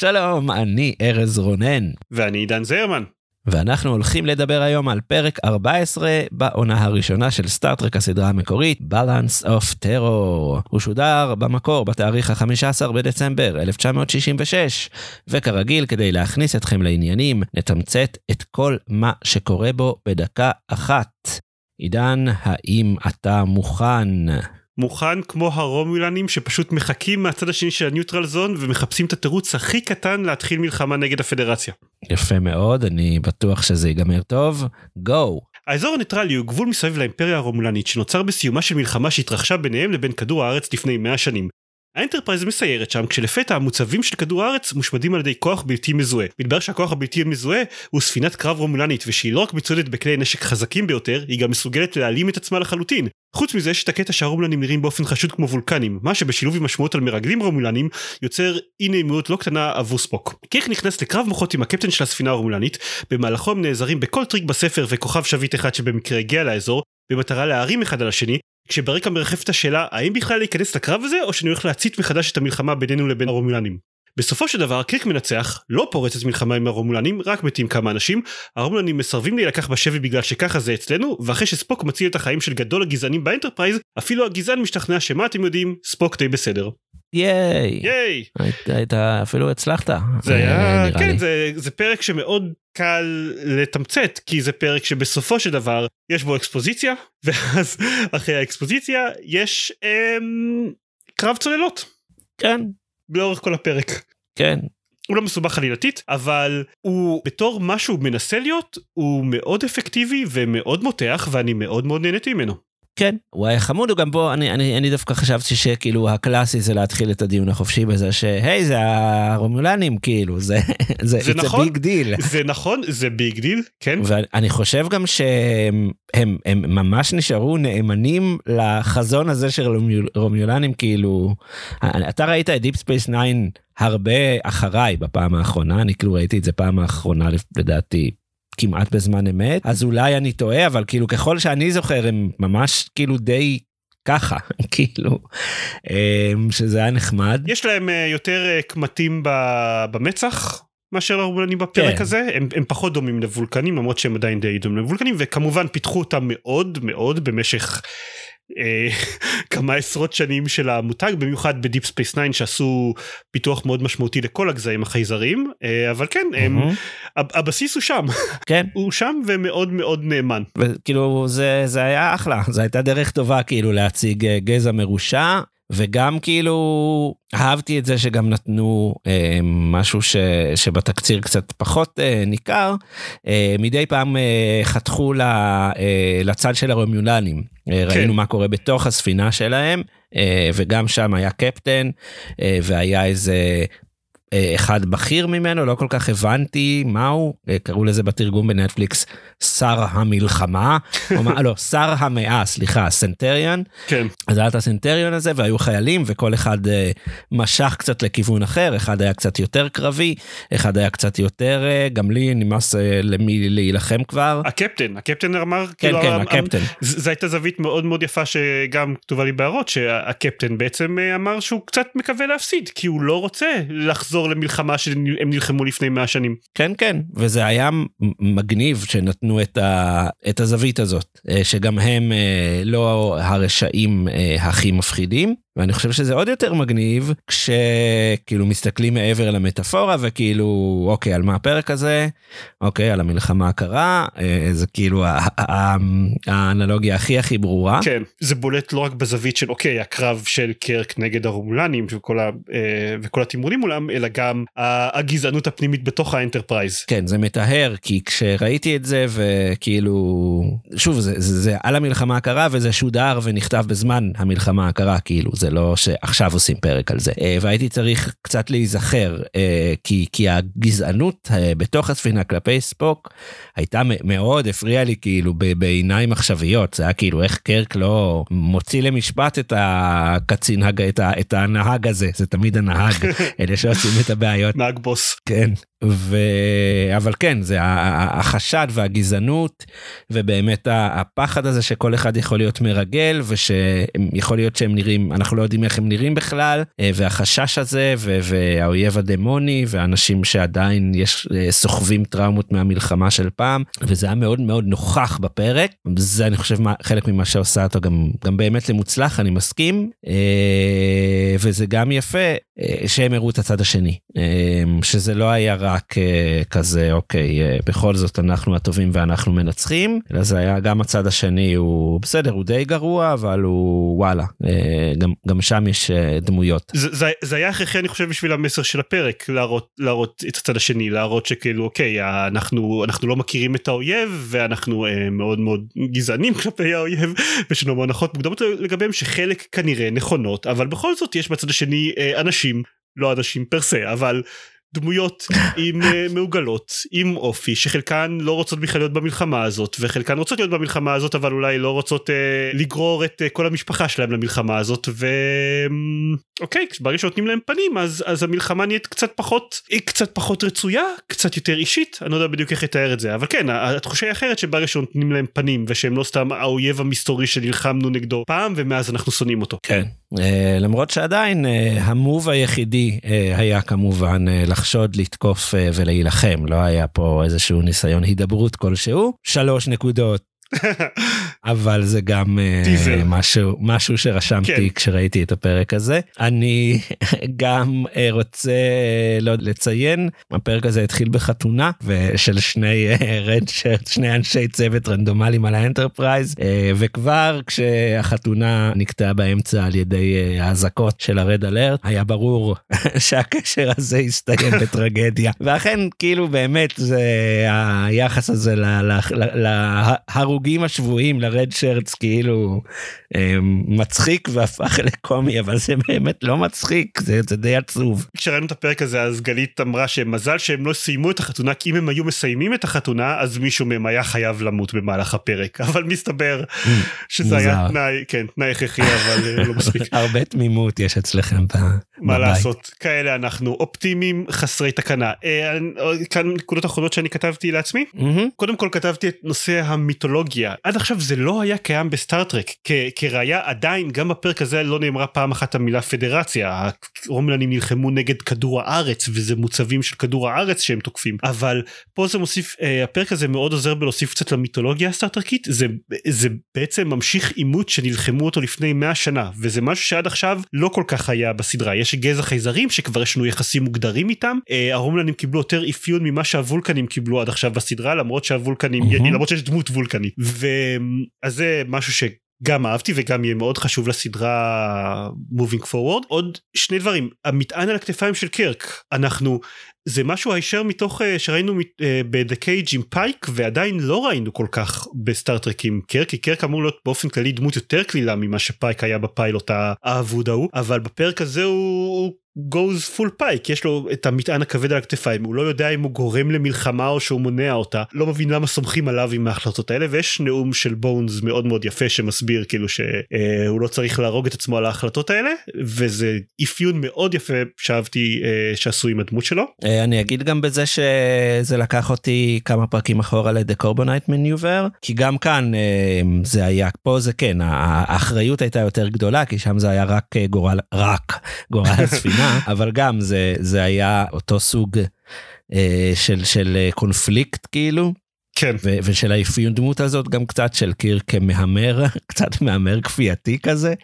שלום, אני ארז רונן, ואני עידן זרמן. ואנחנו הולכים לדבר היום על פרק 14 בעונה הראשונה של סטארט-טרק הסדרה המקורית, Balance of Terror. הוא שודר במקור בתאריך ה-15 בדצמבר 1966, וכרגיל, כדי להכניס אתכם לעניינים, נתמצת את כל מה שקורה בו בדקה אחת. עידן, האם אתה מוכן? מוכן כמו הרומולנים שפשוט מחכים מהצד השני של הניוטרל זון ומחפשים את התירוץ הכי קטן להתחיל מלחמה נגד הפדרציה. יפה מאוד, אני בטוח שזה ייגמר טוב. Go. האזור הניטרלי הוא גבול מסביב לאימפריה הרומולנית שנוצר בסיומה של מלחמה שהתרחשה ביניהם לבין כדור הארץ לפני 100 שנים. האנטרפרייז מסיירת שם כשלפתע המוצבים של כדור הארץ מושמדים על ידי כוח בלתי מזוהה. מתברר שהכוח הבלתי מזוהה הוא ספינת קרב רומולנית ושהיא לא רק מצוידת בכלי נשק חזקים ביותר, היא גם מסוגלת להעלים את עצמה לחלוטין. חוץ מזה יש את הקטע שהרומולנים נראים באופן חשוד כמו וולקנים, מה שבשילוב עם שמועות על מרגלים רומולנים יוצר אי נעימות לא קטנה עבור ספוק. קירק נכנס לקרב מוחות עם הקפטן של הספינה הרומולנית, במהלכו הם נעזרים בכל טריק בספר וכוכב שביט אחד שבמקרה הגיע לאזור, במטרה להערים אחד על השני, כשברקע מרחפת השאלה האם בכלל להיכנס לקרב הזה או שזה הולך להצית מחדש את המלחמה בינינו לבין הרומולנים. בסופו של דבר קירק מנצח, לא פורצת מלחמה עם הרומולנים, רק מתים כמה אנשים, הרומולנים מסרבים להילקח בשבי בגלל שככה זה אצלנו, ואחרי שספוק מציל את החיים של גדול הגזענים באנטרפרייז, אפילו הגזען משתכנע שמה אתם יודעים, ספוק די בסדר. ייי. ייי! היית אפילו הצלחת. זה היה, אה, נראה כן. זה, זה פרק שמאוד קל לתמצת, כי זה פרק שבסופו של דבר יש בו אקספוזיציה, ואז אחרי האקספוזיציה יש אמ, קרב צוללות, כן, לאורך כל הפרק. כן. הוא לא מסובך עלילתית, אבל הוא בתור מה שהוא מנסה להיות, הוא מאוד אפקטיבי ומאוד מותח, ואני מאוד מאוד נהניתי ממנו. כן, הוא היה חמוד, הוא גם, בוא, אני, אני, אני דווקא חשבתי שכאילו הקלאסי זה להתחיל את הדיון החופשי בזה שהי זה הרומולנים כאילו זה זה זה נכון. big deal. זה נכון, זה big deal, כן? ואני חושב גם שהם הם, הם ממש נשארו נאמנים לחזון הזה של רומולנים כאילו אתה ראית את דיפ ספייס 9 הרבה אחריי בפעם האחרונה אני כאילו ראיתי את זה פעם האחרונה לדעתי כמעט בזמן אמת אז אולי אני טועה אבל כאילו ככל שאני זוכר הם ממש כאילו די ככה כאילו אמ, שזה היה נחמד יש להם אה, יותר אה, קמטים במצח. מאשר הרומולנים בפרק כן. הזה הם, הם פחות דומים לוולקנים למרות שהם עדיין די דומים לוולקנים וכמובן פיתחו אותם מאוד מאוד במשך כמה עשרות שנים של המותג במיוחד ב-Deep Space 9 שעשו פיתוח מאוד משמעותי לכל הגזעים החייזרים אה, אבל כן הם, הבסיס הוא שם. כן. הוא שם ומאוד מאוד נאמן. וכאילו זה זה היה אחלה. זה הייתה דרך טובה כאילו להציג אה, גזע מרושע וגם כאילו אהבתי את זה שגם נתנו אה, משהו ש, שבתקציר קצת פחות אה, ניכר אה, מדי פעם אה, חתכו ל, אה, לצד של הרומיולנים אה, ראינו מה קורה בתוך הספינה שלהם אה, וגם שם היה קפטן אה, והיה איזה. אה, אחד בכיר ממנו לא כל כך הבנתי מהו אה, קראו לזה בתרגום בנטפליקס שר המלחמה או מה לא שר המאה סליחה סנטוריון כן. אז היה את הסנטריון הזה והיו חיילים וכל אחד אה, משך קצת לכיוון אחר אחד היה קצת יותר קרבי אחד היה קצת יותר אה, גם לי נמאס אה, למי להילחם כבר. הקפטן הקפטן אמר כן כאילו, כן המ- הקפטן. ז- זו הייתה זווית מאוד מאוד יפה שגם כתובה לי בהערות שהקפטן בעצם אמר שהוא קצת מקווה להפסיד כי הוא לא רוצה לחזור למלחמה שהם נלחמו לפני 100 שנים. כן כן וזה היה מגניב שנתנו את, ה, את הזווית הזאת אה, שגם הם אה, לא הרשעים אה, הכי מפחידים ואני חושב שזה עוד יותר מגניב כשכאילו מסתכלים מעבר למטאפורה וכאילו אוקיי על מה הפרק הזה? אוקיי על המלחמה הקרה. אה, זה כאילו האנלוגיה הכי הכי ברורה. כן זה בולט לא רק בזווית של אוקיי הקרב של קירק נגד הרומולנים וכל, ה, אה, וכל התמרונים מולם אלא גם הגזענות הפנימית בתוך האנטרפרייז. כן זה מטהר כי כשראיתי את זה וכאילו שוב זה, זה, זה על המלחמה הקרה וזה שודר ונכתב בזמן המלחמה הקרה כאילו זה זה לא שעכשיו עושים פרק על זה. אה, והייתי צריך קצת להיזכר, אה, כי, כי הגזענות אה, בתוך הספינה כלפי ספוק הייתה מאוד, הפריעה לי כאילו בעיניים עכשוויות, זה היה כאילו איך קרק לא מוציא למשפט את הקצין, את, את הנהג הזה, זה תמיד הנהג, אלה שעושים את הבעיות. נהג בוס. כן. ו... אבל כן, זה החשד והגזענות, ובאמת הפחד הזה שכל אחד יכול להיות מרגל, ושיכול להיות שהם נראים, אנחנו לא יודעים איך הם נראים בכלל, אה, והחשש הזה, והאויב הדמוני, ואנשים שעדיין יש, אה, סוחבים טראומות מהמלחמה של פעם, וזה היה מאוד מאוד נוכח בפרק, זה אני חושב חלק ממה שעושה אותו גם, גם באמת למוצלח, אני מסכים, אה, וזה גם יפה שהם הראו את הצד השני, שזה לא היה רק... רק uh, כזה אוקיי uh, בכל זאת אנחנו הטובים ואנחנו מנצחים אלא זה היה גם הצד השני הוא בסדר הוא די גרוע אבל הוא וואלה uh, גם גם שם יש דמויות. זה, זה, זה היה הכרחי אני חושב בשביל המסר של הפרק להראות להראות את הצד השני להראות שכאילו אוקיי אנחנו אנחנו לא מכירים את האויב ואנחנו uh, מאוד מאוד גזענים כלפי האויב ויש לנו הנחות מוקדמות לגביהם שחלק כנראה נכונות אבל בכל זאת יש בצד השני uh, אנשים לא אנשים פר סה אבל דמויות עם אה, מעוגלות עם אופי שחלקן לא רוצות בכלל להיות במלחמה הזאת וחלקן רוצות להיות במלחמה הזאת אבל אולי לא רוצות אה, לגרור את אה, כל המשפחה שלהם למלחמה הזאת ואוקיי ברגע שנותנים להם פנים אז אז המלחמה נהיית קצת פחות היא קצת פחות רצויה קצת יותר אישית אני לא יודע בדיוק איך לתאר את זה אבל כן התחושה היא אחרת שברגע שנותנים להם פנים ושהם לא סתם האויב המסתורי שנלחמנו נגדו פעם ומאז אנחנו שונאים אותו. כן אה, למרות שעדיין אה, ה move היחידי היה כמובן לחשוד לתקוף ולהילחם. לא היה פה איזשהו ניסיון הידברות כלשהו. שלוש נקודות אבל זה גם אה, משהו משהו שרשמתי כן. כשראיתי את הפרק הזה אני גם אה, רוצה אה, לא לציין הפרק הזה התחיל בחתונה ושל שני red shirt שני אנשי צוות רנדומליים על האנטרפרייז אה, וכבר כשהחתונה נקטעה באמצע על ידי האזעקות של הרד אלרט היה ברור שהקשר הזה הסתיים בטרגדיה ואכן כאילו באמת זה היחס הזה להרוג. ההרוגים השבויים לרד שרץ כאילו אמ, מצחיק והפך לקומי אבל זה באמת לא מצחיק זה, זה די עצוב. כשראינו את הפרק הזה אז גלית אמרה שמזל שהם לא סיימו את החתונה כי אם הם היו מסיימים את החתונה אז מישהו מהם היה חייב למות במהלך הפרק אבל מסתבר שזה היה תנאי כן תנאי הכרחי אבל אה, לא מספיק. הרבה תמימות יש אצלכם מה לעשות כאלה אנחנו אופטימיים חסרי תקנה. אה, כאן נקודות אחרונות שאני כתבתי לעצמי קודם כל כתבתי את נושא המיתולוגיה. טכנולוגיה עד עכשיו זה לא היה קיים בסטארטרק כראיה עדיין גם בפרק הזה לא נאמרה פעם אחת המילה פדרציה. הרומלנים נלחמו נגד כדור הארץ וזה מוצבים של כדור הארץ שהם תוקפים. אבל פה זה מוסיף אה, הפרק הזה מאוד עוזר בלהוסיף קצת למיתולוגיה הסטארטרקית זה זה בעצם ממשיך עימות שנלחמו אותו לפני 100 שנה וזה משהו שעד עכשיו לא כל כך היה בסדרה. יש גזע חייזרים שכבר יש לנו יחסים מוגדרים איתם. אה, הרומלנים קיבלו יותר אפיון ממה שהוולקנים קיבלו עד עכשיו בסדרה למרות שהוולקנים mm-hmm. למרות שיש דמות וולקנית ואז זה משהו שגם אהבתי וגם יהיה מאוד חשוב לסדרה moving forward. עוד שני דברים המטען על הכתפיים של קרק אנחנו זה משהו הישר מתוך uh, שראינו uh, ב-The Cage עם פייק ועדיין לא ראינו כל כך בסטארטרק עם קירק כי קירק אמור להיות באופן כללי דמות יותר קלילה ממה שפייק היה בפיילוט האבוד ההוא אבל בפרק הזה הוא goes full Pike יש לו את המטען הכבד על הכתפיים הוא לא יודע אם הוא גורם למלחמה או שהוא מונע אותה לא מבין למה סומכים עליו עם ההחלטות האלה ויש נאום של בונס מאוד מאוד יפה שמסביר כאילו שהוא אה, לא צריך להרוג את עצמו על ההחלטות האלה וזה אפיון מאוד יפה שאהבתי אה, שעשו עם הדמות שלו. אה, אני אגיד גם בזה שזה לקח אותי כמה פרקים אחורה לדקורבונייט מניובר כי גם כאן זה היה פה זה כן האחריות הייתה יותר גדולה כי שם זה היה רק גורל רק גורל הספינה. אבל גם זה זה היה אותו סוג אה, של של אה, קונפליקט כאילו. כן. ו- ושל האפיון דמות הזאת גם קצת של קיר כמהמר קצת מהמר כפייתי כזה.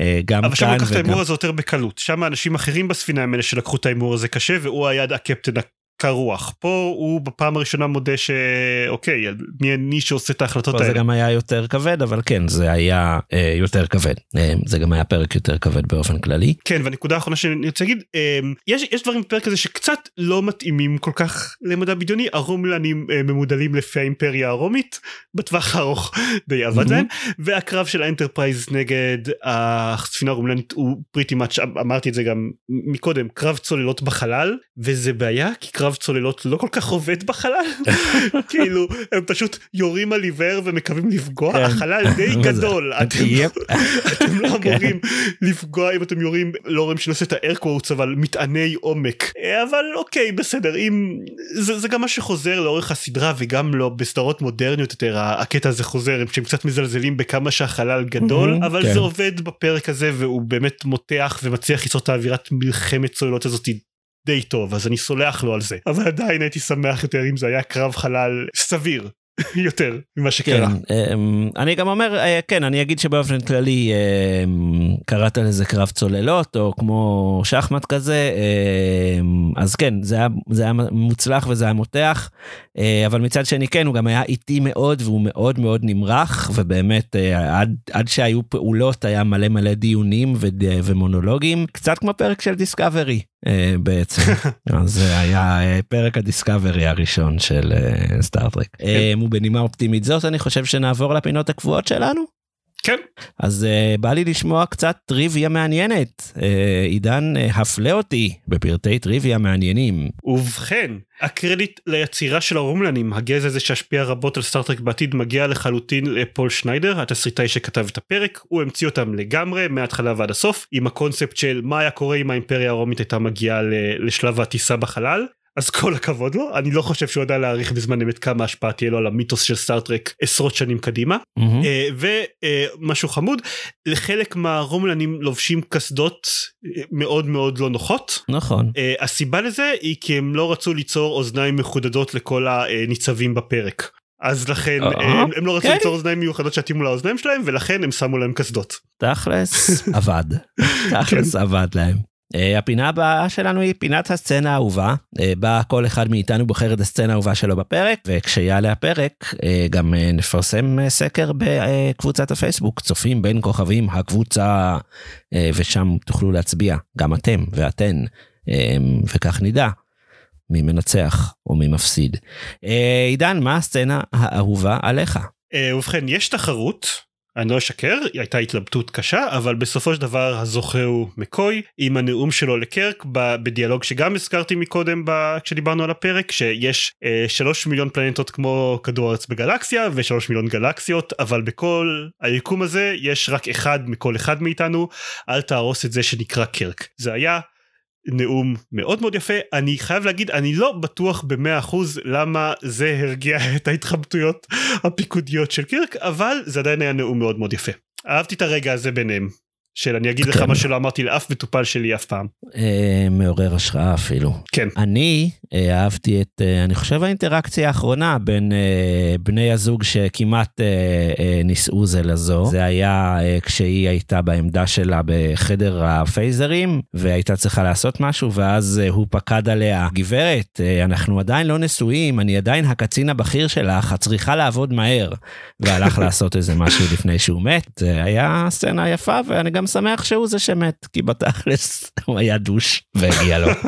אה, גם אבל שם לקח את ההימור הזה יותר בקלות שם אנשים אחרים בספינה הם אלה שלקחו את ההימור הזה קשה והוא היה הקפטן קר רוח. פה הוא בפעם הראשונה מודה שאוקיי, מי אני שעושה את ההחלטות האלה. זה גם היה יותר כבד, אבל כן, זה היה אה, יותר כבד. אה, זה גם היה פרק יותר כבד באופן כללי. כן, והנקודה האחרונה שאני רוצה להגיד, אה, יש, יש דברים בפרק הזה שקצת לא מתאימים כל כך למדע בדיוני, הרומלנים אה, ממודלים לפי האימפריה הרומית, בטווח הארוך די עבד להם, והקרב של האנטרפרייז נגד הספינה הרומלנית הוא pretty much, אמרתי את זה גם מקודם, קרב צוללות בחלל, וזה בעיה, כי קרב צוללות לא כל כך עובד בחלל, כאילו הם פשוט יורים על עיוור ומקווים לפגוע, כן. החלל די גדול, אתם. אתם לא כן. אמורים לפגוע אם אתם יורים לא רואים שנושא את האר קוורטס אבל מטעני עומק אה, אבל אוקיי בסדר אם זה, זה גם מה שחוזר לאורך הסדרה וגם לא בסדרות מודרניות יותר הקטע הזה חוזר שהם קצת מזלזלים בכמה שהחלל גדול אבל כן. זה עובד בפרק הזה והוא באמת מותח ומצליח ליצור את האווירת מלחמת צוללות הזאת די טוב אז אני סולח לו על זה אבל עדיין הייתי שמח יותר אם זה היה קרב חלל סביר יותר ממה שקרה. כן, אמ, אני גם אומר, אה, כן, אני אגיד שבאופן כללי אמ, קראת לזה קרב צוללות, או כמו שחמט כזה, אמ, אז כן, זה היה, זה היה מוצלח וזה היה מותח, אה, אבל מצד שני כן, הוא גם היה איטי מאוד, והוא מאוד מאוד נמרח, ובאמת אה, עד, עד שהיו פעולות היה מלא מלא דיונים ומונולוגים, קצת כמו פרק של דיסקאברי. אה, בעצם אז זה היה אה, פרק הדיסקאברי הראשון של אה, סטארטרק. אה, ובנימה אופטימית זאת אני חושב שנעבור לפינות הקבועות שלנו. כן. אז אה, בא לי לשמוע קצת טריוויה מעניינת. אה, עידן, אה, הפלא אותי בפרטי טריוויה מעניינים. ובכן, הקרדיט ליצירה של הרומלנים, הגזע הזה שהשפיע רבות על סטארטרק בעתיד, מגיע לחלוטין לפול שניידר, התסריטאי שכתב את הפרק, הוא המציא אותם לגמרי, מההתחלה ועד הסוף, עם הקונספט של מה היה קורה אם האימפריה הרומית הייתה מגיעה לשלב הטיסה בחלל. אז כל הכבוד לו, אני לא חושב שהוא יודע להעריך בזמן אמת כמה השפעה תהיה לו על המיתוס של סטארטרק עשרות שנים קדימה. אה, ומשהו חמוד, לחלק מהרומלנים לובשים קסדות אה, מאוד מאוד לא נוחות. נכון. Uh, הסיבה לזה היא כי הם לא רצו ליצור אוזניים מחודדות לכל הניצבים בפרק. אז לכן אה, uh, הם, הם לא רצו כן. ליצור אוזניים מיוחדות שיתאימו לאוזניים שלהם ולכן הם שמו להם קסדות. תכלס עבד. תכלס עבד להם. Uh, הפינה הבאה שלנו היא פינת הסצנה האהובה, uh, בה כל אחד מאיתנו בוחר את הסצנה האהובה שלו בפרק, וכשיעלה הפרק uh, גם נפרסם סקר בקבוצת הפייסבוק, צופים בין כוכבים הקבוצה, ושם תוכלו להצביע, גם אתם ואתן, וכך נדע מי מנצח או מי מפסיד. עידן, מה הסצנה האהובה עליך? ובכן יש תחרות. אני לא אשקר, הייתה התלבטות קשה, אבל בסופו של דבר הזוכה הוא מקוי, עם הנאום שלו לקרק בדיאלוג שגם הזכרתי מקודם ב- כשדיברנו על הפרק, שיש אה, שלוש מיליון פלנטות כמו כדור הארץ בגלקסיה, ושלוש מיליון גלקסיות, אבל בכל היקום הזה יש רק אחד מכל אחד מאיתנו, אל תהרוס את זה שנקרא קרק. זה היה נאום מאוד מאוד יפה. אני חייב להגיד אני לא בטוח במאה אחוז למה זה הרגיע את ההתחבטויות הפיקודיות של קירק אבל זה עדיין היה נאום מאוד מאוד יפה. אהבתי את הרגע הזה ביניהם של אני אגיד לך כן. מה שלא אמרתי לאף מטופל שלי אף פעם אה, מעורר השראה אפילו. כן אני אה, אהבתי את, אה, אני חושב האינטראקציה האחרונה בין בני הזוג שכמעט נישאו זה לזו. זה היה כשהיא הייתה בעמדה שלה בחדר הפייזרים והייתה צריכה לעשות משהו ואז הוא פקד עליה, גברת, אנחנו עדיין לא נשואים, אני עדיין הקצין הבכיר שלך, את צריכה לעבוד מהר. והלך לעשות איזה משהו לפני שהוא מת. היה סצנה יפה ואני גם שמח שהוא זה שמת, כי בתכלס הוא היה דוש והגיע לו.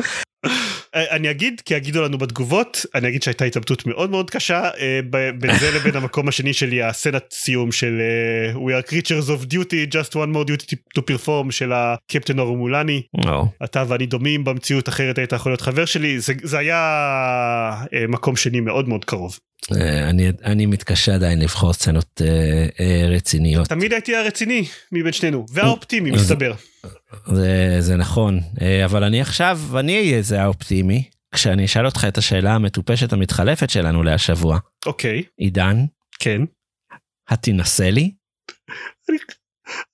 אני אגיד כי יגידו לנו בתגובות אני אגיד שהייתה התלבטות מאוד מאוד קשה אה, בין זה לבין המקום השני שלי הסצנת סיום של אה, We are creatures of duty just one more duty to perform של הקפטן הרומולני או, אתה ואני דומים במציאות אחרת היית יכול להיות חבר שלי. זה, זה היה אה, מקום שני מאוד מאוד קרוב אני, אני מתקשה עדיין לבחור סצנות אה, אה, רציניות. תמיד הייתי הרציני מבין שנינו והאופטימי מסתבר זה, זה נכון, אה, אבל אני עכשיו, אני אהיה זה האופטימי, כשאני אשאל אותך את השאלה המטופשת המתחלפת שלנו להשבוע. אוקיי עידן, כן התנסה לי? אני,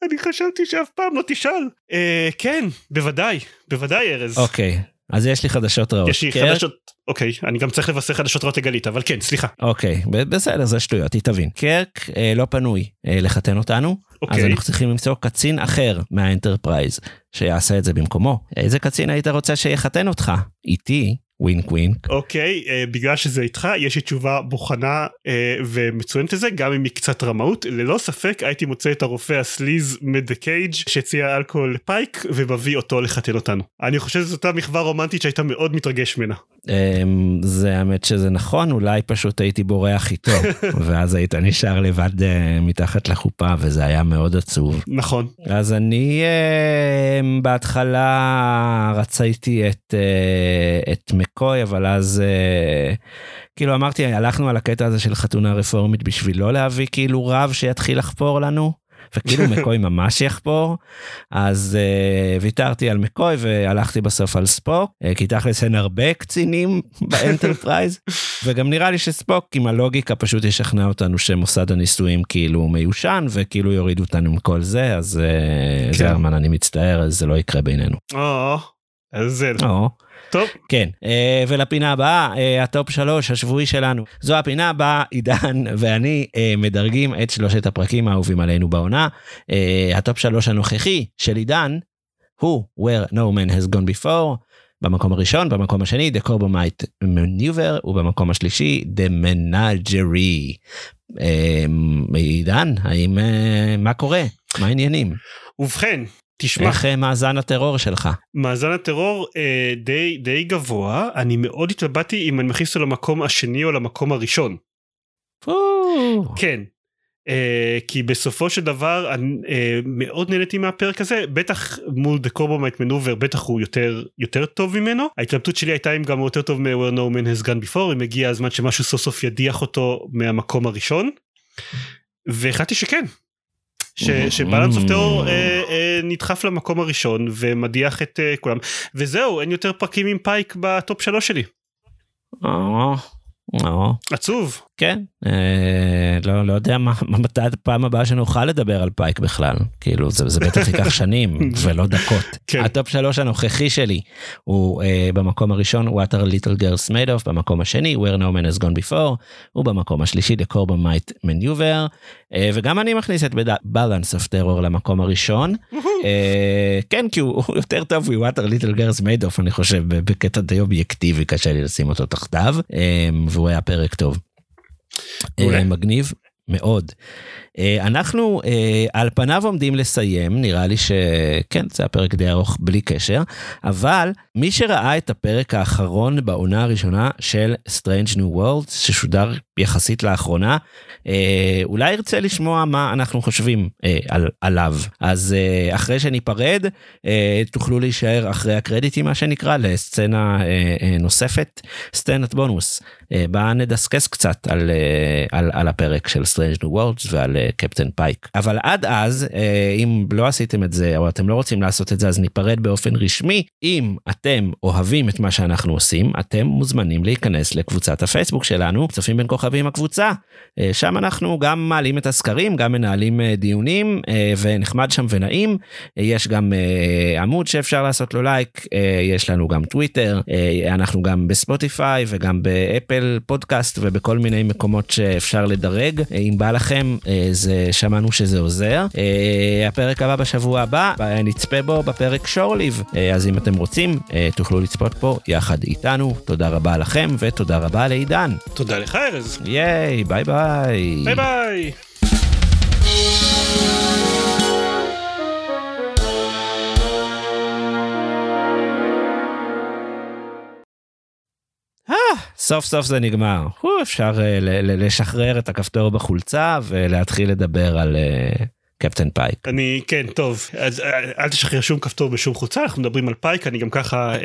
אני חשבתי שאף פעם לא תשאל אה, כן בוודאי בוודאי ארז אוקיי, אז יש לי חדשות רעות. יש לי קירק? חדשות אוקיי אני גם צריך לבשר חדשות רעות לגלית אבל כן סליחה אוקיי, בסדר, זה שטויות, היא תבין. קירק אה, לא פנוי אה, לחתן אותנו, אז אוקיי אנחנו צריכים למצוא קצין אחר מהאנטרפרייז שיעשה את זה במקומו. איזה קצין היית רוצה שיחתן אותך? איתי wink wink. אוקיי, אה, בגלל שזה איתך, יש לי תשובה מוכנה אה, ומצוינת לזה, גם אם היא קצת רמאות. ללא ספק הייתי מוצא את הרופא ה sleazy מ-The Cage שהציע אלכוהול לפייק ומביא אותו לחתן אותנו. אני חושב שזאת אותה מחווה רומנטית שהיית מאוד מתרגש ממנה. אמ, זה האמת שזה נכון, אולי פשוט הייתי בורח איתו, ואז היית נשאר לבד אה, מתחת לחופה וזה היה מאוד עצוב. נכון. אז אני אה, בהתחלה רציתי את, אה, את מקוי, אבל אז אה, כאילו אמרתי, הלכנו על הקטע הזה של חתונה רפורמית בשביל לא להביא כאילו רב שיתחיל לחפור לנו. וכאילו מקוי ממש יחפור, אז אה, ויתרתי על מקוי והלכתי בסוף על ספוק, אה, כי תכלס אין הרבה קצינים באנטרפרייז, וגם נראה לי שספוק עם הלוגיקה פשוט ישכנע אותנו שמוסד הנישואים כאילו מיושן, וכאילו יורידו אותנו מכל זה, אז אה, כן. זרמן אני מצטער, אז זה לא יקרה בינינו. או, אז זה, או. טוב, כן, אה, ולפינה הבאה, אה, הטופ שלוש השבועי שלנו. זו הפינה בה עידן ואני אה, מדרגים את שלושת הפרקים האהובים עלינו בעונה. הטופ שלוש הנוכחי של עידן הוא Where No Man Has Gone Before. במקום הראשון, במקום השני, The Corbomite Maneuver, ובמקום השלישי, The Menagerie. עידן, האם, מה קורה? מה העניינים? ובכן, תשמע, איך אה, מאזן הטרור שלך? מאזן הטרור אה, די, די גבוה, אני מאוד התלבטתי אם אני מכניס אותו למקום השני או למקום הראשון. פו. כן. Uh, כי בסופו של דבר אני uh, מאוד נהניתי מהפרק הזה בטח מול The Corbomite Maneuver בטח הוא יותר יותר טוב ממנו ההתלבטות שלי הייתה אם גם הוא יותר טוב מ-Where No Man Has Gone Before אם הגיע הזמן שמשהו סוף סוף ידיח אותו מהמקום הראשון והחלטתי שכן. שבלנס אוף טרור נדחף למקום הראשון ומדיח את אה, כולם. וזהו אין יותר פרקים עם פייק בטופ שלוש שלי. או. עצוב כן, אה, לא, לא יודע מה, מה- מתי הפעם הבאה שנוכל לדבר על פייק בכלל. כאילו, זה, זה בטח ייקח שנים ולא דקות. כן. הטופ שלוש הנוכחי שלי הוא אה, במקום הראשון What are little girls made of, במקום השני Where no man has gone before, ובמקום השלישי The Corbomite Maneuver, אה, וגם אני מכניס את Balance of Terror למקום הראשון. אה, כן, כי הוא הוא יותר טוב מ-What are little girls made of, אני חושב, בקטע די אובייקטיבי, קשה לי לשים אותו תחתיו, אה, והוא היה פרק טוב. אה, מגניב מאוד. אה, אנחנו אה, על פניו עומדים לסיים, נראה לי שכן, זה הפרק די ארוך בלי קשר, אבל מי שראה את הפרק האחרון בעונה הראשונה של Strange New Worlds, ששודר יחסית לאחרונה, אה, אולי ירצה לשמוע מה אנחנו חושבים אה, על, עליו. אז אה, אחרי שניפרד, אה, תוכלו להישאר אחרי הקרדיטים, מה שנקרא, לסצנה אה, אה, נוספת, סצנת בונוס. אה, בה נדסקס קצת על, אה, על, על הפרק של Strange New Worlds ועל אה, קפטן פייק. אבל עד אז, אה, אם לא עשיתם את זה או אתם לא רוצים לעשות את זה, אז ניפרד באופן רשמי. אם אתם אוהבים את מה שאנחנו עושים, אתם מוזמנים להיכנס לקבוצת הפייסבוק שלנו, צופים בין כוכבים הקבוצה. אה, שם אנחנו גם מעלים את הסקרים, גם מנהלים אה, דיונים, אה, ונחמד שם ונעים. יש גם אה, עמוד שאפשר לעשות לו לייק, יש לנו גם טוויטר, אנחנו גם בספוטיפיי וגם באפל פודקאסט ובכל מיני מקומות שאפשר לדרג. אם בא לכם, זה, שמענו שזה עוזר. הפרק הבא בשבוע הבא, נצפה בו בפרק Shore Leave. אז אם אתם רוצים, תוכלו לצפות פה יחד איתנו. תודה רבה לכם ותודה רבה לעידן. תודה לך ארז. ביי, ביי ביי. ביי ביי אה, סוף סוף זה נגמר. אפשר אה, לשחרר את הכפתור בחולצה ולהתחיל לדבר על אה, קפטן פייק. אני כן טוב אז אל תשחרר שום כפתור בשום חולצה אנחנו מדברים על פייק אני גם ככה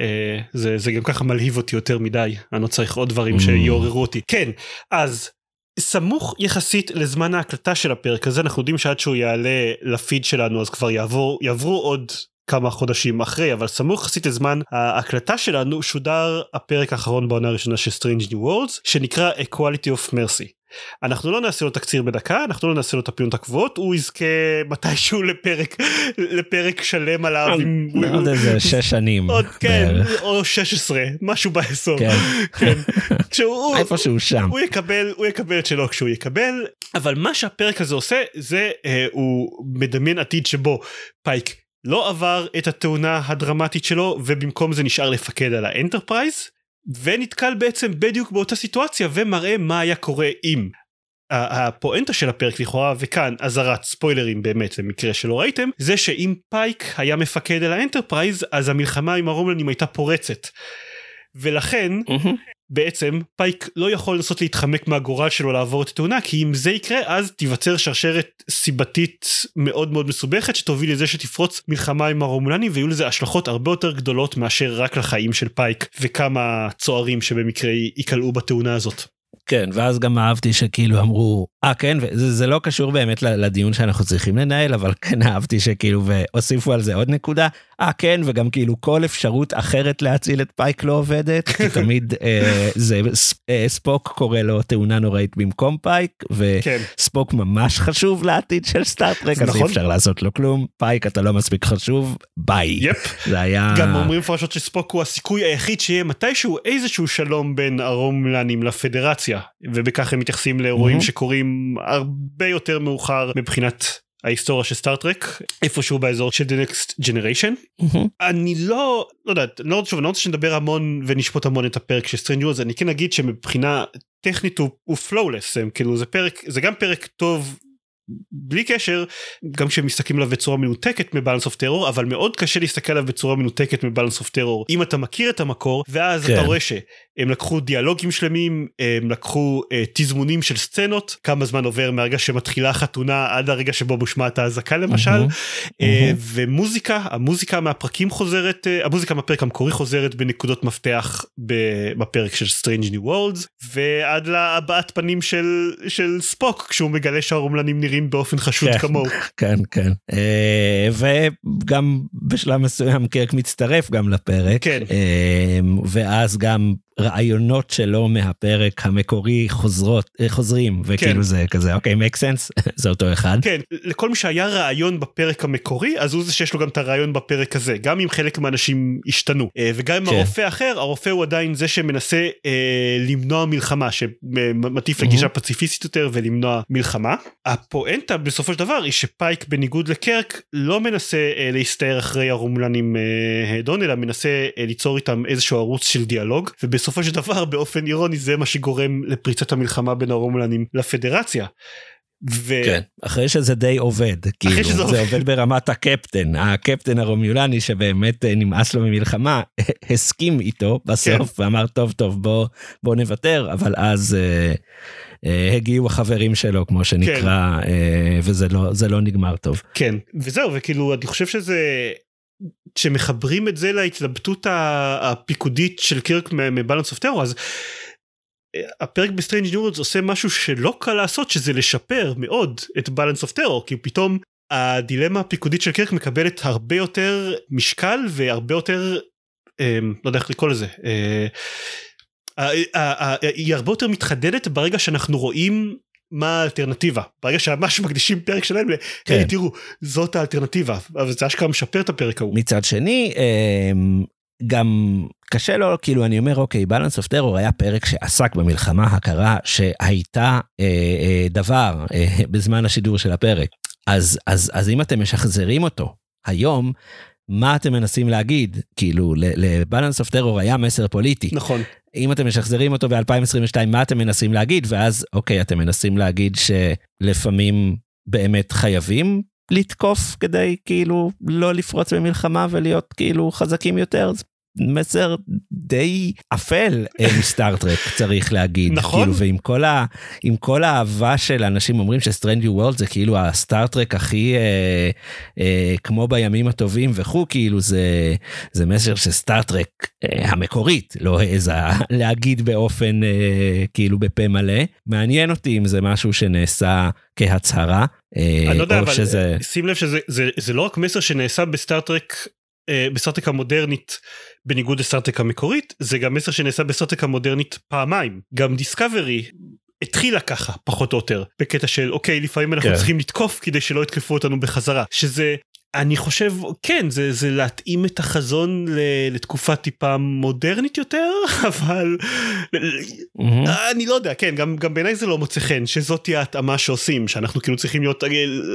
זה זה גם ככה מלהיב אותי יותר מדי אני לא צריך עוד דברים Mm. שיעוררו אותי כן אז. סמוך יחסית לזמן ההקלטה של הפרק הזה אנחנו יודעים שעד שהוא יעלה לפיד שלנו אז כבר יעבור יעברו עוד כמה חודשים אחרי אבל סמוך יחסית לזמן ההקלטה שלנו שודר הפרק האחרון בעונה הראשונה של Strange New Worlds שנקרא A Quality of Mercy. אנחנו לא נעשה לו תקציר בדקה אנחנו לא נעשה לו את הפינות הקבועות הוא יזכה מתישהו לפרק לפרק שלם עליו עוד איזה שש שנים. עוד כן. או 16 משהו באזור כן. כן. איפשהו שם. הוא יקבל הוא יקבל את שלו כשהוא יקבל אבל מה שהפרק הזה עושה זה אה, הוא מדמיין עתיד שבו פייק לא עבר את התאונה הדרמטית שלו ובמקום זה נשאר לפקד על האנטרפרייז ונתקל בעצם בדיוק באותה סיטואציה ומראה מה היה קורה אם. הפואנטה של הפרק לכאורה וכאן אזהרת ספוילרים באמת למקרה שלא ראיתם זה שאם פייק היה מפקד על האנטרפרייז אז המלחמה עם הרומולנים הייתה פורצת. ולכן mm-hmm. בעצם פייק לא יכול לנסות להתחמק מהגורל שלו לעבור את התאונה כי אם זה יקרה אז תיווצר שרשרת סיבתית מאוד מאוד מסובכת שתוביל לזה שתפרוץ מלחמה עם הרומולנים ויהיו לזה השלכות הרבה יותר גדולות מאשר רק לחיים של פייק וכמה צוערים שבמקרה ייקלעו בתאונה הזאת. כן, ואז גם אהבתי שכאילו אמרו, אה כן, וזה לא קשור באמת לדיון שאנחנו צריכים לנהל, אבל כן אהבתי שכאילו, והוסיפו על זה עוד נקודה, אה כן, וגם כאילו כל אפשרות אחרת להציל את פייק לא עובדת, כי תמיד אה, זה אה, ספוק קורה לו תאונה נוראית במקום פייק, וספוק כן. ממש חשוב לעתיד של סטארטרק, אז נכון. אי אפשר לעשות לו כלום, פייק אתה לא מספיק חשוב, ביי. Yep. זה היה... גם אומרים מפורשות שספוק הוא הסיכוי היחיד שיהיה מתישהו איזשהו שלום בין הרומולנים לפדרציה, ובכך הם מתייחסים לאירועים mm-hmm. שקורים הרבה יותר מאוחר מבחינת ההיסטוריה של סטארטרק איפשהו באזור של The Next Generation mm-hmm. אני לא לא יודעת לא, שוב, אני לא רוצה שנדבר המון ונשפוט המון את הפרק של Strange New Worlds אני כן אגיד שמבחינה טכנית הוא, הוא flawless כאילו זה פרק זה גם פרק טוב בלי קשר גם כשמסתכלים עליו בצורה מנותקת מבלנס אוף טרור אבל מאוד קשה להסתכל עליו בצורה מנותקת מבלנס אוף טרור אם אתה מכיר את המקור ואז כן. אתה רואה שהם לקחו דיאלוגים שלמים הם לקחו uh, תזמונים של סצנות כמה זמן עובר מהרגע שמתחילה החתונה עד הרגע שבו מושמעת האזעקה למשל mm-hmm. Uh, mm-hmm. ומוזיקה המוזיקה מהפרקים חוזרת uh, המוזיקה מהפרק המקורי חוזרת בנקודות מפתח בפרק של Strange New Worlds ועד להבעת פנים של של ספוק כשהוא מגלה שהרומלנים נראים נראים באופן חשוד כן, כמוהו. כן, כן. אה, וגם בשלב מסוים קרק מצטרף גם לפרק. כן. אה, ואז גם רעיונות שלו מהפרק המקורי חוזרות אה, חוזרים וכאילו כן. זה כזה אוקיי make sense זה אותו אחד. כן לכל מי שהיה רעיון בפרק המקורי אז הוא זה שיש לו גם את הרעיון בפרק הזה גם אם חלק מהאנשים השתנו אה, וגם אם כן. הרופא אחר הרופא הוא עדיין זה שמנסה אה, למנוע מלחמה שמטיף לגישה פציפיסטית יותר ולמנוע מלחמה. הפואנטה בסופו של דבר היא שפייק בניגוד לקרק לא מנסה אה, להסתער אחרי הרומלנים אה, דון אלא מנסה אה, ליצור איתם איזשהו ערוץ של דיאלוג. בסופו של דבר באופן אירוני זה מה שגורם לפריצת המלחמה בין הרומלנים לפדרציה. ו... כן, אחרי שזה די עובד, כאילו, שזה זה עובד. עובד ברמת הקפטן, הקפטן הרומיולני שבאמת אה, נמאס לו ממלחמה, הסכים איתו בסוף כן. ואמר טוב טוב בוא, בוא נוותר, אבל אז אה, אה, הגיעו החברים שלו כמו שנקרא, כן. אה, וזה לא, לא נגמר טוב. כן, וזהו, וכאילו אני חושב שזה שמחברים את זה להתלבטות הפיקודית של קירק מבלנס אוף טרור אז אה, הפרק ב-Strange New Worlds עושה משהו שלא קל לעשות שזה לשפר מאוד את Balance of Terror כי פתאום הדילמה הפיקודית של קירק מקבלת הרבה יותר משקל והרבה יותר אה, לא יודע איך לקרוא לזה אה, היא הרבה יותר מתחדדת ברגע שאנחנו רואים מה האלטרנטיבה ברגע שממש מקדישים פרק שלם כן. hey, תראו זאת האלטרנטיבה אבל זה אשכרה משפר את הפרק ההוא. מצד שני אמ, גם קשה לו כאילו אני אומר אוקיי Balance of Terror היה פרק שעסק במלחמה הקרה שהייתה אה, אה, דבר אה, בזמן השידור של הפרק אז אז אז אם אתם משחזרים אותו היום מה אתם מנסים להגיד כאילו לבלנס אוף טרור היה מסר פוליטי נכון אם אתם משחזרים אותו ב-2022, מה אתם מנסים להגיד? ואז, אוקיי, אתם מנסים להגיד שלפעמים באמת חייבים לתקוף כדי כאילו לא לפרוץ במלחמה ולהיות כאילו חזקים יותר? מסר די אפל אה, לסטארטרק צריך להגיד נכון כאילו, ועם כל ה... עם כל האהבה של אנשים אומרים ש-Strange New Worlds זה כאילו הסטארטרק הכי אה, אה, כמו בימים הטובים וכו' כאילו זה זה מסר שסטארטרק אה, המקורית לא העזה להגיד באופן אה, כאילו בפה מלא מעניין אותי אם זה משהו שנעשה כהצהרה. אה, אני לא יודע אבל שזה... שים לב שזה זה, זה לא רק מסר שנעשה בסטארטרק אה, בסטארטרק המודרנית בניגוד לסטארטרק המקורית זה גם מסר שנעשה בסטארטרק המודרנית פעמיים גם דיסקאברי התחילה ככה פחות או יותר בקטע של אוקיי לפעמים אנחנו כן. צריכים לתקוף כדי שלא יתקפו אותנו בחזרה שזה אני חושב כן זה זה להתאים את החזון לתקופה טיפה מודרנית יותר אבל mm-hmm. אני לא יודע כן גם גם בעיניי זה לא מוצא חן שזאת תהיה ההתאמה שעושים שאנחנו כאילו צריכים להיות אה,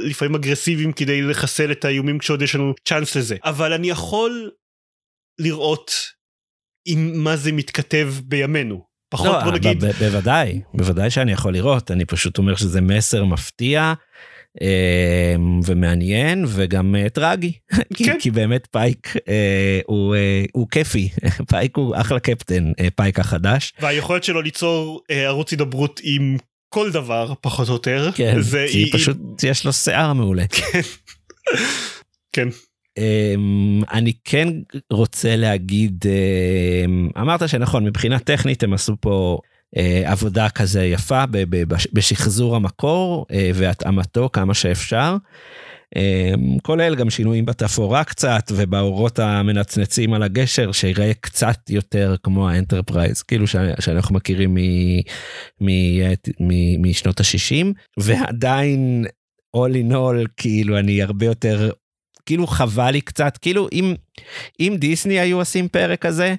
לפעמים אגרסיביים כדי לחסל את האיומים כשעוד יש לנו צ'אנס לזה אבל אני יכול לראות עם מה זה מתכתב בימינו. פחות לא, בוא נגיד, בוודאי, בוודאי שאני יכול לראות, אני פשוט אומר שזה מסר מפתיע. אה, ומעניין וגם אה, טרגי כי, כן. כי באמת פייק אה, הוא, אה, הוא כיפי פייק הוא אחלה קפטן פייק החדש והיכולת שלו ליצור ערוץ הידברות עם כל דבר פחות או יותר. כן זה כי היא- פשוט יש לו שיער מעולה. כן. אמ, אני כן רוצה להגיד אמ, אמרת שנכון מבחינה טכנית הם עשו פה עבודה כזה יפה בשחזור המקור אה, והתאמתו כמה שאפשר. אמ, כולל גם שינויים בתפאורה קצת ובאורות המנצנצים על הגשר שיראה קצת יותר כמו האנטרפרייז כאילו שאנחנו מכירים מ- מ- מ- משנות ה-60 ועדיין all in all כאילו אני הרבה יותר כאילו חבל לי קצת כאילו אם אם דיסני היו עושים פרק כזה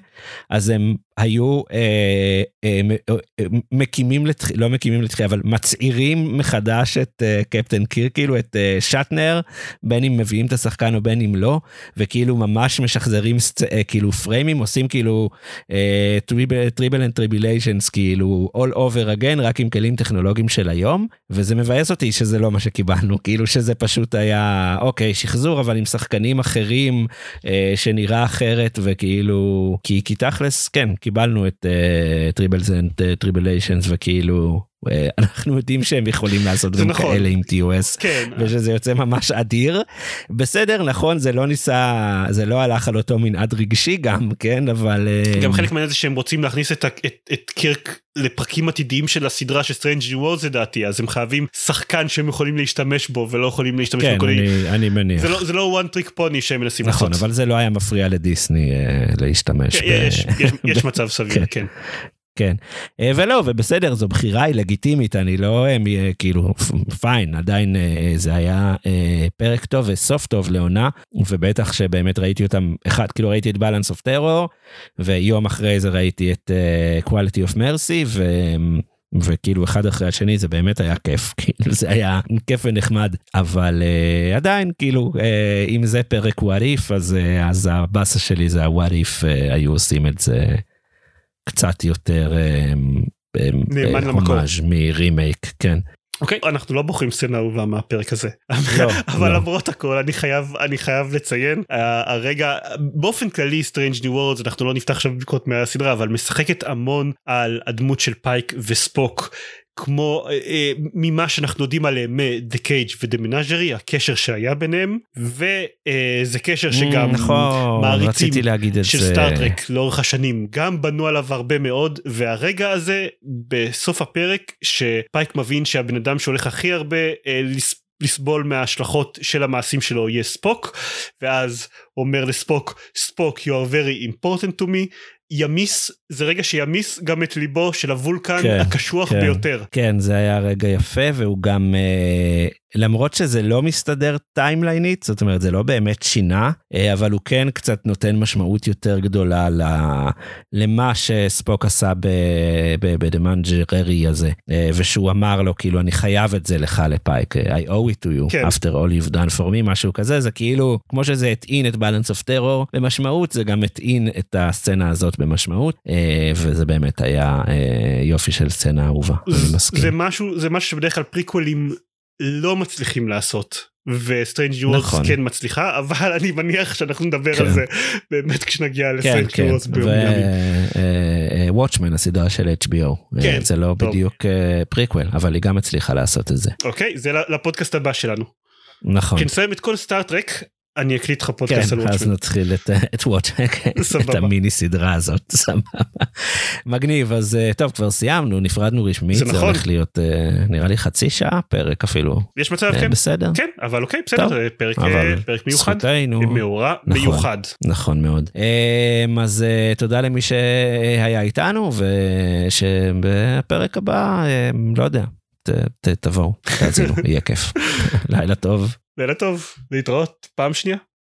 אז הם היו אה, אה, מ- אה, מקימים לתח... לא מקימים לתחייה אבל מצעירים מחדש את אה, קפטן קירק כאילו את אה, שאטנר בין אם מביאים את השחקן או בין אם לא וכאילו ממש משחזרים סצ... אה, כאילו פריימים עושים כאילו Tribble and Tribble-ations כאילו all over again רק עם כלים טכנולוגיים של היום וזה מבאס אותי שזה לא מה שקיבלנו כאילו שזה פשוט היה אוקיי שחזור אבל עם שחקנים אחרים אה, שנראה אחרת וכאילו כי כי תכלס כן קיבלנו את טריבלס אנד טריבליישנס וכאילו אנחנו יודעים שהם יכולים לעשות גם נכון. כאלה עם TOS כן. ושזה יוצא ממש אדיר. בסדר נכון זה לא ניסה זה לא הלך על אותו מנעד רגשי גם כן אבל אה, גם חלק מהעניין זה שהם רוצים להכניס את, את, את קירק לפרקים עתידיים של הסדרה של Strange New Worlds לדעתי אז הם חייבים שחקן שהם יכולים להשתמש בו ולא יכולים להשתמש כן בכל מיני- אני, אני מניח. זה לא זה לא one trick pony שהם מנסים נכון לעשות. אבל זה לא היה מפריע לדיסני אה, להשתמש. כן, ב- יש, יש, יש מצב סביר כן. כן. כן. אה, ולא, ובסדר, זו בחירה, היא לגיטימית, אני לא, אה, מ- אה, כאילו, פיין, עדיין אה, זה היה אה, פרק טוב וסוף טוב לעונה, ובטח שבאמת ראיתי אותם, אחד, כאילו ראיתי את Balance of Terror, ויום אחרי זה ראיתי את אה, Quality of Mercy, ו... וכאילו אחד אחרי השני זה באמת היה כיף כאילו זה היה כיף ונחמד אבל אה, עדיין כאילו אה, אם זה פרק what if אז, אה, אז הבאסה שלי זה ה-what if אה, היו עושים את זה קצת יותר אה, נאמן למקור. הומאז' מרימייק כן אוקיי אנחנו לא בוחרים סצנה אהובה מהפרק הזה לא, אבל לא. למרות הכל אני חייב אני חייב לציין אה, הרגע באופן כללי Strange New Worlds אנחנו לא נפתח עכשיו בדיקות מהסדרה אבל משחקת המון על הדמות של פייק וספוק. כמו אה, אה, ממה שאנחנו יודעים עליהם מ-The Cage ו-The Menagerie הקשר שהיה ביניהם וזה קשר שגם נכון מעריצים של זה. סטארטרק לאורך השנים גם בנו עליו הרבה מאוד והרגע הזה בסוף הפרק שפייק מבין שהבן אדם שהולך הכי הרבה אה, לס... לסבול מההשלכות של המעשים שלו יהיה ספוק ואז אומר לספוק ספוק you are very important to me ימיס זה רגע שהמיס גם את ליבו של הוולקן כן, הקשוח כן. ביותר. כן זה היה רגע יפה והוא גם אה, למרות שזה לא מסתדר טיימליינית זאת אומרת זה לא באמת שינה אה, אבל הוא כן קצת נותן משמעות יותר גדולה למה שספוק עשה ב The Menagerie הזה אה, ושהוא אמר לו כאילו אני חייב את זה לך לפייק I owe it to you כן. after all you've done for me משהו כזה זה כאילו כמו שזה הטעין את balance of terror במשמעות זה גם הטעין את הסצנה הזאת במשמעות אה, וזה באמת היה אה, יופי של סצנה אהובה אני מסכים. זה משהו זה משהו שבדרך כלל פריקוולים לא מצליחים לעשות ו Strange New נכון. כן מצליחה אבל אני מניח שאנחנו נדבר כן. על זה באמת כשנגיע כן, ל Strange כן, New ביום ימים. ווטשמן הסדרה של HBO, אה, כן, זה לא טוב. בדיוק פריקוול, אבל היא גם הצליחה לעשות את זה. אוקיי זה לפודקאסט הבא שלנו. נכון. כשנסיים את כל סטארטרק אני אקליט לך כן, פודקאסט על אז וואטשמן. נתחיל את, את וואטשמן, את. המיני סדרה הזאת, סבבה. מגניב, אז אה, טוב, כבר סיימנו, נפרדנו רשמית, זה זה נכון. הולך להיות אה, נראה לי חצי שעה פרק אפילו, יש מצב אה, כן בסדר, כן אבל אוקיי בסדר פרק מיוחד זכותנו. מאורע נכון. מיוחד נכון מאוד. אז תודה למי שהיה איתנו, ושבפרק הבא, לא יודע, ת- ת- תבואו, תאזינו, יהיה כיף. לילה טוב. לילה טוב להתראות פעם שנייה.